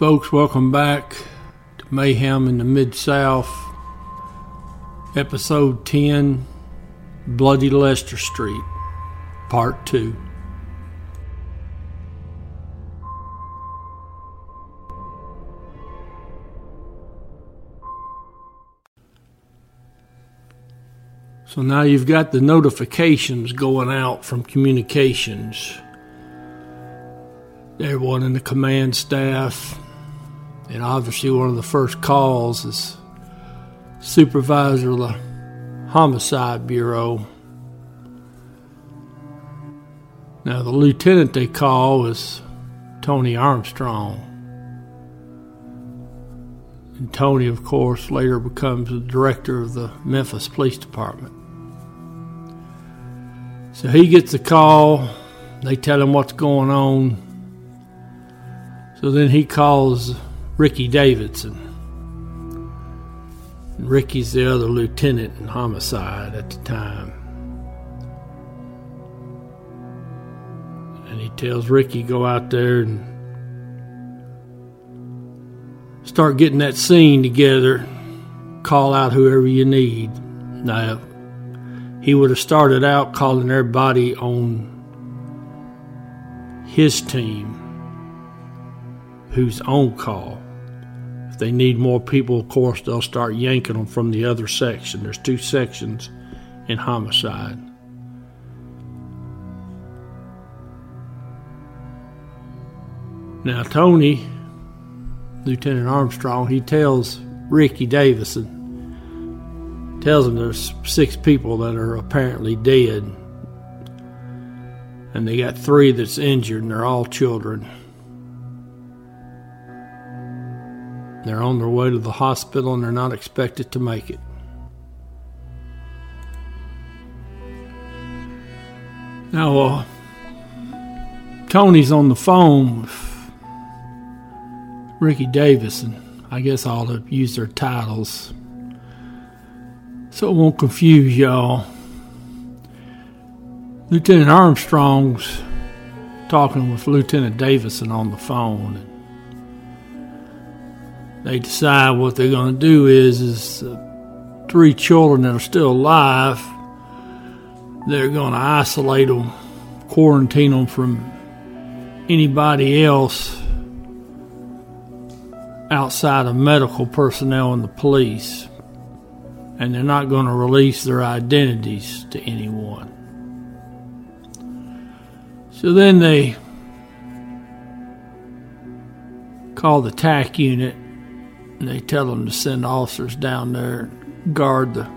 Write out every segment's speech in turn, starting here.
Folks, welcome back to Mayhem in the Mid South, episode 10 Bloody Lester Street, part 2. So now you've got the notifications going out from communications. Everyone in the command staff, and obviously one of the first calls is supervisor of the homicide bureau. Now the lieutenant they call is Tony Armstrong. And Tony, of course, later becomes the director of the Memphis Police Department. So he gets a call. They tell him what's going on. So then he calls Ricky Davidson. And Ricky's the other lieutenant in homicide at the time. And he tells Ricky go out there and start getting that scene together. Call out whoever you need. Now, he would have started out calling everybody on his team who's on call. They need more people, of course, they'll start yanking them from the other section. There's two sections in homicide. Now, Tony, Lieutenant Armstrong, he tells Ricky Davison, tells him there's six people that are apparently dead, and they got three that's injured, and they're all children. They're on their way to the hospital, and they're not expected to make it. Now, uh, Tony's on the phone with Ricky. I guess I ought to use their titles so it won't confuse y'all. Lieutenant Armstrong's talking with Lieutenant Davison on the phone. They decide what they're going to do is is uh, three children that are still alive. They're going to isolate them, quarantine them from anybody else outside of medical personnel and the police and they're not going to release their identities to anyone. So then they call the TAC unit they tell them to send officers down there and guard the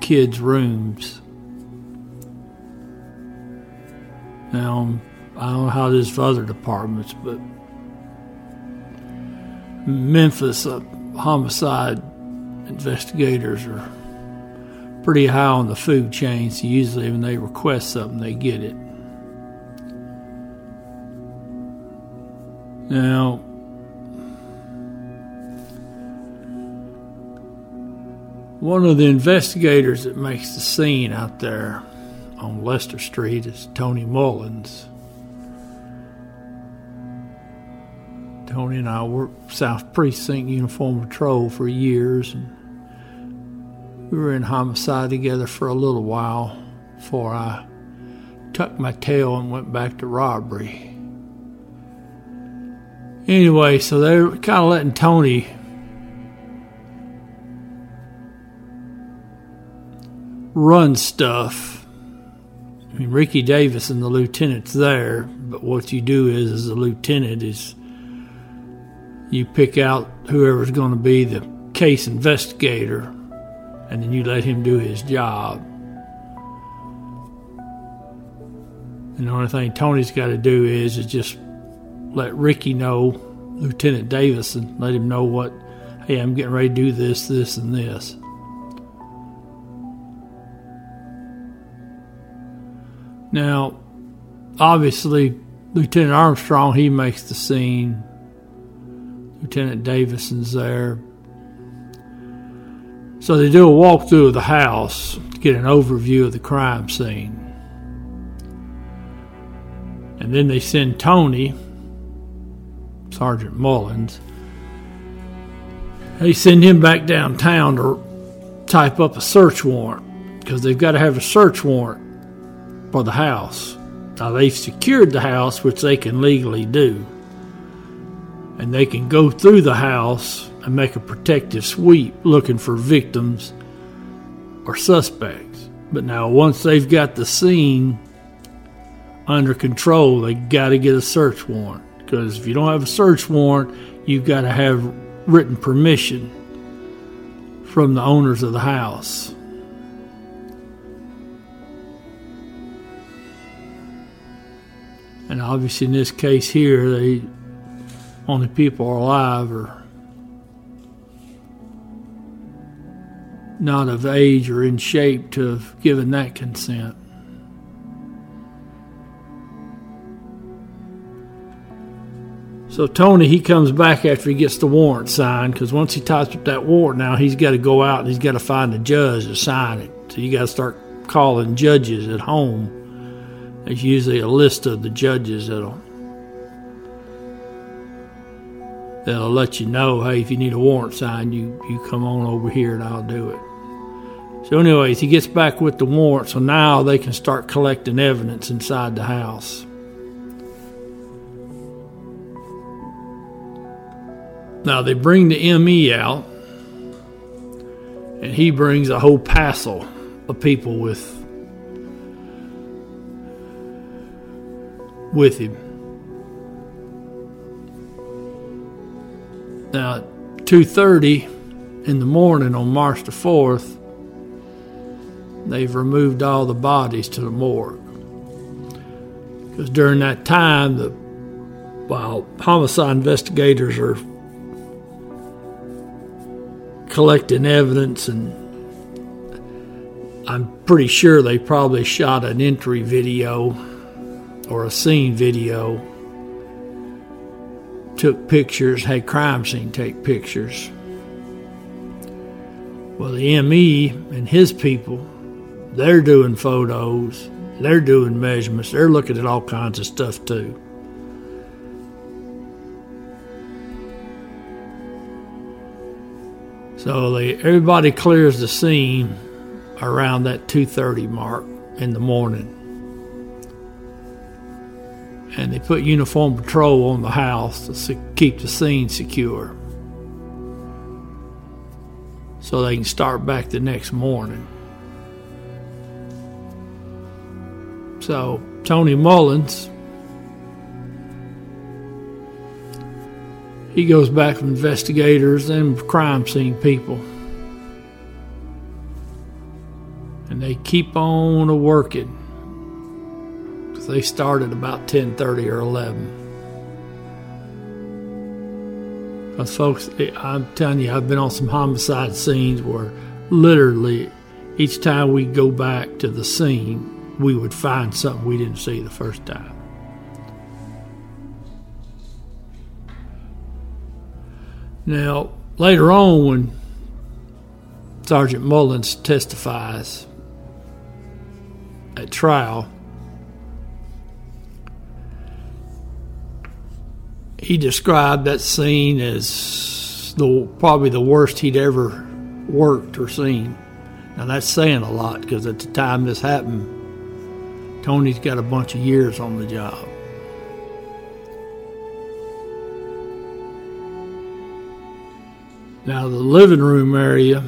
kids' rooms. Now, I don't know how it is for other departments, but Memphis uh, homicide investigators are pretty high on the food chain, so usually when they request something, they get it. Now, one of the investigators that makes the scene out there on Lester Street is Tony Mullins. Tony and I worked South Precinct Uniform Patrol for years. And we were in homicide together for a little while before I tucked my tail and went back to robbery. Anyway, so they're kind of letting Tony run stuff. I mean, Ricky Davis and the lieutenant's there, but what you do is, as a lieutenant, is you pick out whoever's going to be the case investigator and then you let him do his job. And the only thing Tony's got to do is, is just let Ricky know, Lieutenant Davis, and let him know what, hey, I'm getting ready to do this, this, and this. Now, obviously, Lieutenant Armstrong, he makes the scene. Lieutenant Davison's there. So they do a walkthrough of the house to get an overview of the crime scene. And then they send Tony, Sergeant Mullins, They send him back downtown to type up a search warrant because they've got to have a search warrant for the house. Now, they've secured the house, which they can legally do. And they can go through the house and make a protective sweep looking for victims or suspects. But now, once they've got the scene under control, they got to get a search warrant. Because if you don't have a search warrant, you've got to have written permission from the owners of the house. And obviously, in this case here, the only people are alive are not of age or in shape to have given that consent. So Tony, he comes back after he gets the warrant signed because once he types up that warrant, now he's got to go out and he's got to find a judge to sign it. So you got to start calling judges at home. There's usually a list of the judges that'll that'll let you know, hey, if you need a warrant signed, you you come on over here and I'll do it. So, anyways, he gets back with the warrant, so now they can start collecting evidence inside the house. Now they bring the ME out, and he brings a whole passel of people with with him. Now, two thirty in the morning on March the fourth, they've removed all the bodies to the morgue because during that time, the while homicide investigators are collecting evidence, and I'm pretty sure they probably shot an entry video or a scene video, took pictures, had crime scene take pictures. Well, the ME and his people, they're doing photos, they're doing measurements, they're looking at all kinds of stuff too. So they, everybody clears the scene around that 2:30 mark in the morning. And they put uniform patrol on the house to keep the scene secure. So they can start back the next morning. So Tony Mullins he goes back with investigators and crime scene people. And they keep on a working. They started about 10:30 or 11. Because folks, eh, I'm telling you, I've been on some homicide scenes where literally each time we go back to the scene, we would find something we didn't see the first time. Now, later on, when Sergeant Mullins testifies at trial, he described that scene as the probably the worst he'd ever worked or seen. Now that's saying a lot because at the time this happened, Tony's got a bunch of years on the job. Now, the living room area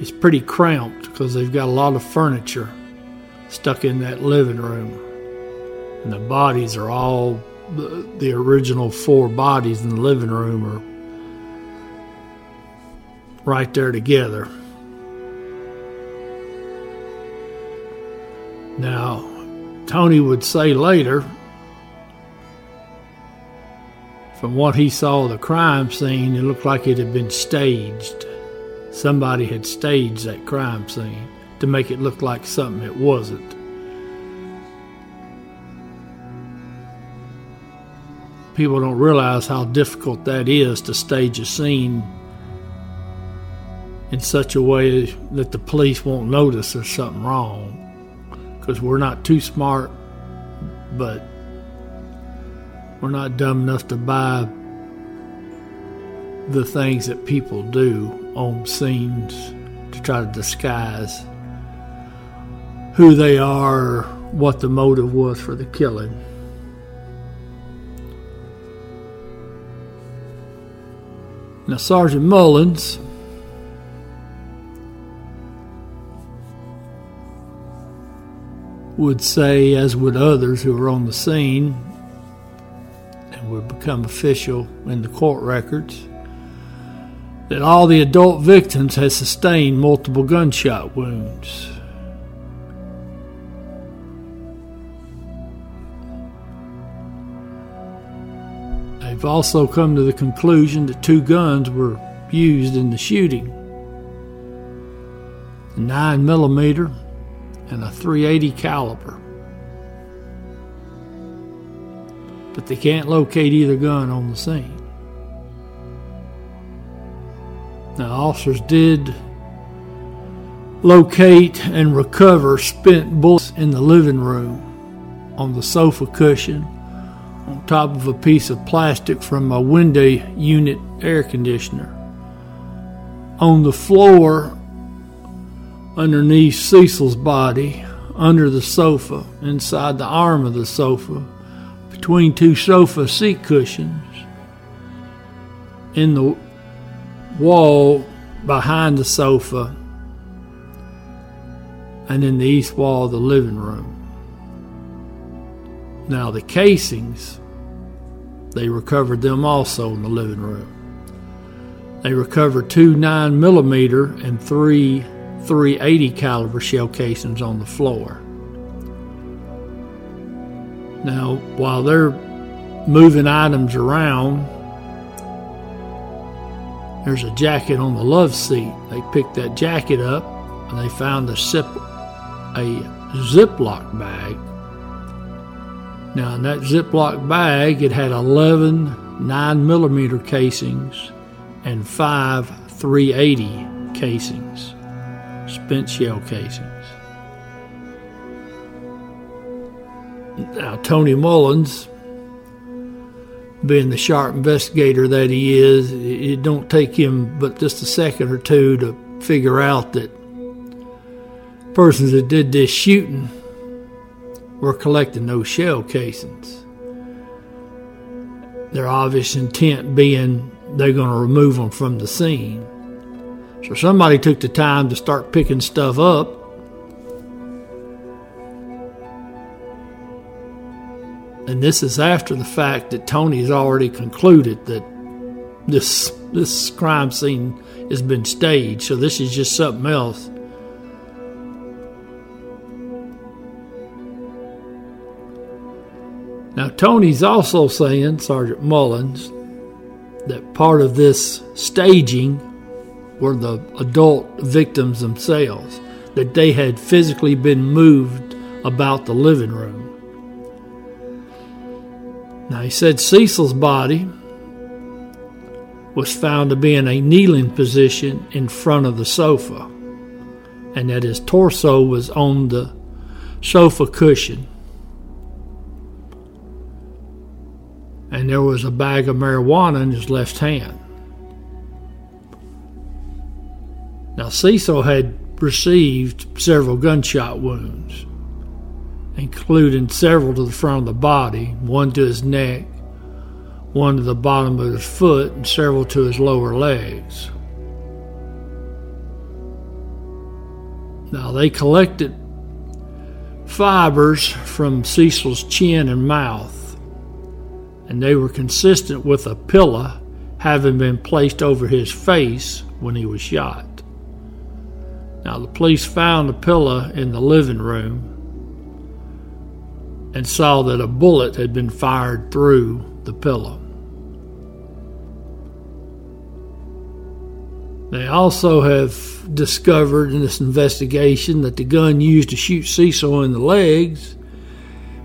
is pretty cramped because they've got a lot of furniture stuck in that living room. And the bodies are all the, the original four bodies in the living room are right there together. Now, Tony would say later From what he saw the crime scene, it looked like it had been staged. Somebody had staged that crime scene to make it look like something it wasn't. People don't realize how difficult that is to stage a scene in such a way that the police won't notice there's something wrong. Because we're not too smart, but we're not dumb enough to buy the things that people do on scenes to try to disguise who they are, what the motive was for the killing. Now, Sergeant Mullins would say, as would others who were on the scene and would become official in the court records, that all the adult victims had sustained multiple gunshot wounds. They've also come to the conclusion that two guns were used in the shooting a 9 millimeter and a 380 caliber. But they can't locate either gun on the scene. Now, officers did locate and recover spent bullets in the living room on the sofa cushion on top of a piece of plastic from a window unit air conditioner. On the floor underneath Cecil's body, under the sofa, inside the arm of the sofa, between two sofa seat cushions, in the wall behind the sofa, and in the east wall of the living room. Now, the casings, they recovered them also in the living room. They recovered two 9 millimeter and three 380 caliber shell casings on the floor. Now, while they're moving items around, there's a jacket on the love seat. They picked that jacket up and they found a, zip, a Ziploc bag now, in that Ziploc bag, it had 11 9 millimeter casings and five 380 casings, spent shell casings. Now, Tony Mullins, being the sharp investigator that he is, it don't take him but just a second or two to figure out that persons that did this shooting were collecting those shell casings. Their obvious intent being they're going to remove them from the scene. So somebody took the time to start picking stuff up. And this is after the fact that Tony's already concluded that this this crime scene has been staged. So this is just something else Now, Tony's also saying, Sergeant Mullins, that part of this staging were the adult victims themselves, that they had physically been moved about the living room. Now, he said Cecil's body was found to be in a kneeling position in front of the sofa, and that his torso was on the sofa cushion. And there was a bag of marijuana in his left hand. Now, Cecil had received several gunshot wounds, including several to the front of the body, one to his neck, one to the bottom of his foot, and several to his lower legs. Now, they collected fibers from Cecil's chin and mouth and they were consistent with a pillow having been placed over his face when he was shot. Now, the police found the pillow in the living room and saw that a bullet had been fired through the pillow. They also have discovered in this investigation that the gun used to shoot Cecil in the legs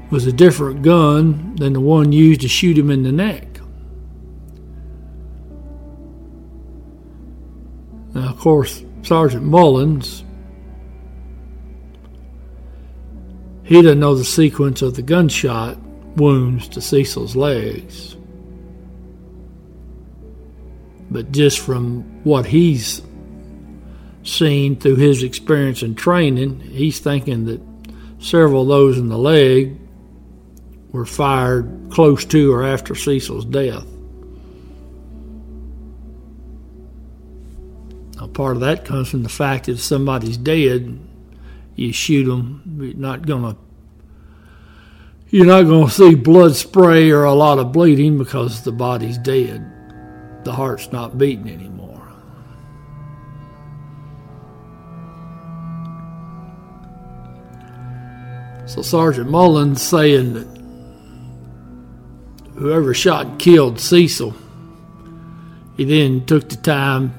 was a different gun than the one used to shoot him in the neck. Now, of course, Sergeant Mullins, he doesn't know the sequence of the gunshot wounds to Cecil's legs. But just from what he's seen through his experience and training, he's thinking that several of those in the leg were fired close to or after Cecil's death. Now, part of that comes from the fact that if somebody's dead, you shoot them, you're not to you're not to see blood spray or a lot of bleeding because the body's dead. The heart's not beating anymore. So Sergeant Mullins saying that whoever shot and killed Cecil, he then took the time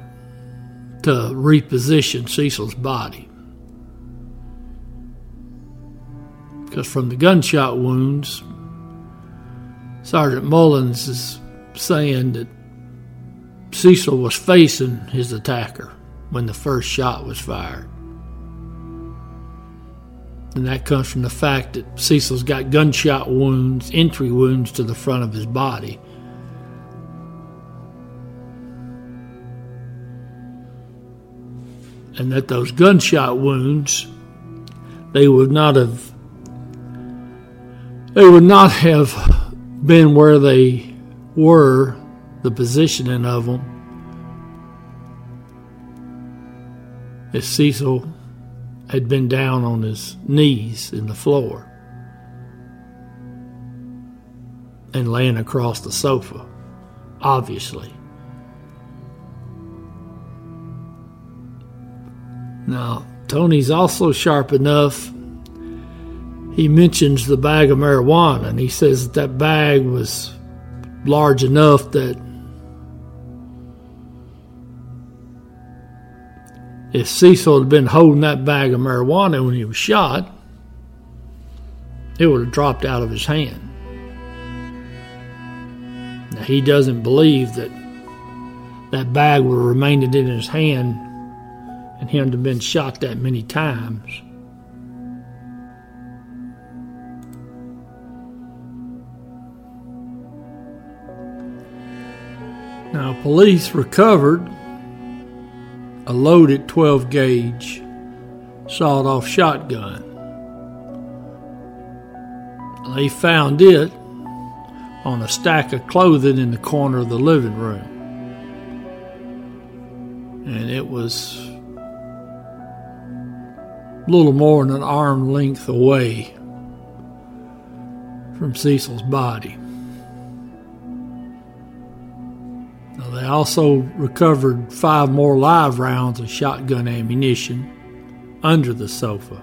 to reposition Cecil's body. Because from the gunshot wounds, Sergeant Mullins is saying that Cecil was facing his attacker when the first shot was fired. And that comes from the fact that Cecil's got gunshot wounds, entry wounds to the front of his body. And that those gunshot wounds, they would not have they would not have been where they were, the positioning of them, if Cecil had been down on his knees in the floor and laying across the sofa, obviously. Now, Tony's also sharp enough. He mentions the bag of marijuana and he says that, that bag was large enough that If Cecil had been holding that bag of marijuana when he was shot, it would have dropped out of his hand. Now, he doesn't believe that that bag would have remained in his hand and him to have been shot that many times. Now, police recovered a loaded 12 gauge sawed off shotgun. They found it on a stack of clothing in the corner of the living room. And it was a little more than an arm length away from Cecil's body. Also recovered five more live rounds of shotgun ammunition under the sofa.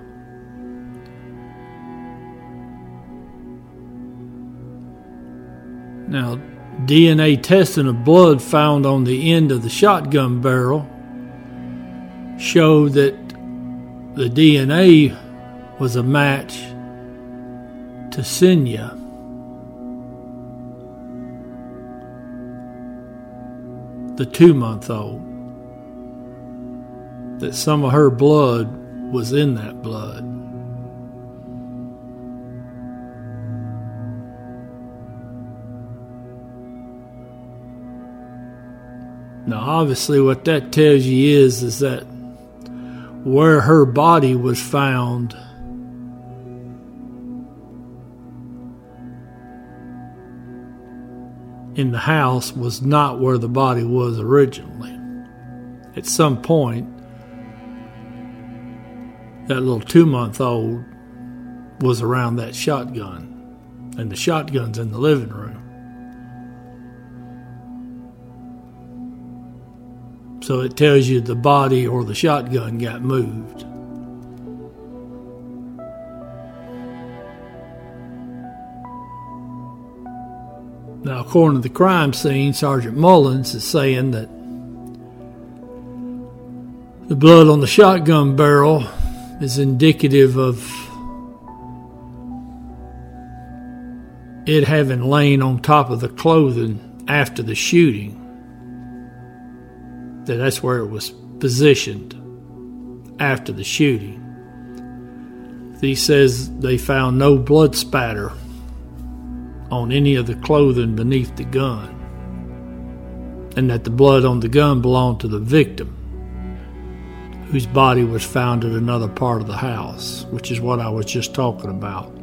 Now, DNA testing of blood found on the end of the shotgun barrel showed that the DNA was a match to Senya. The two month old, that some of her blood was in that blood. Now, obviously, what that tells you is is that where her body was found in the house was not where the body was originally. At some point, that little two month old was around that shotgun, and the shotgun's in the living room. So it tells you the body or the shotgun got moved. Now, according to the crime scene, Sergeant Mullins is saying that the blood on the shotgun barrel is indicative of it having lain on top of the clothing after the shooting. That that's where it was positioned after the shooting. He says they found no blood spatter on any of the clothing beneath the gun. and that the blood on the gun belonged to the victim, whose body was found at another part of the house, which is what I was just talking about.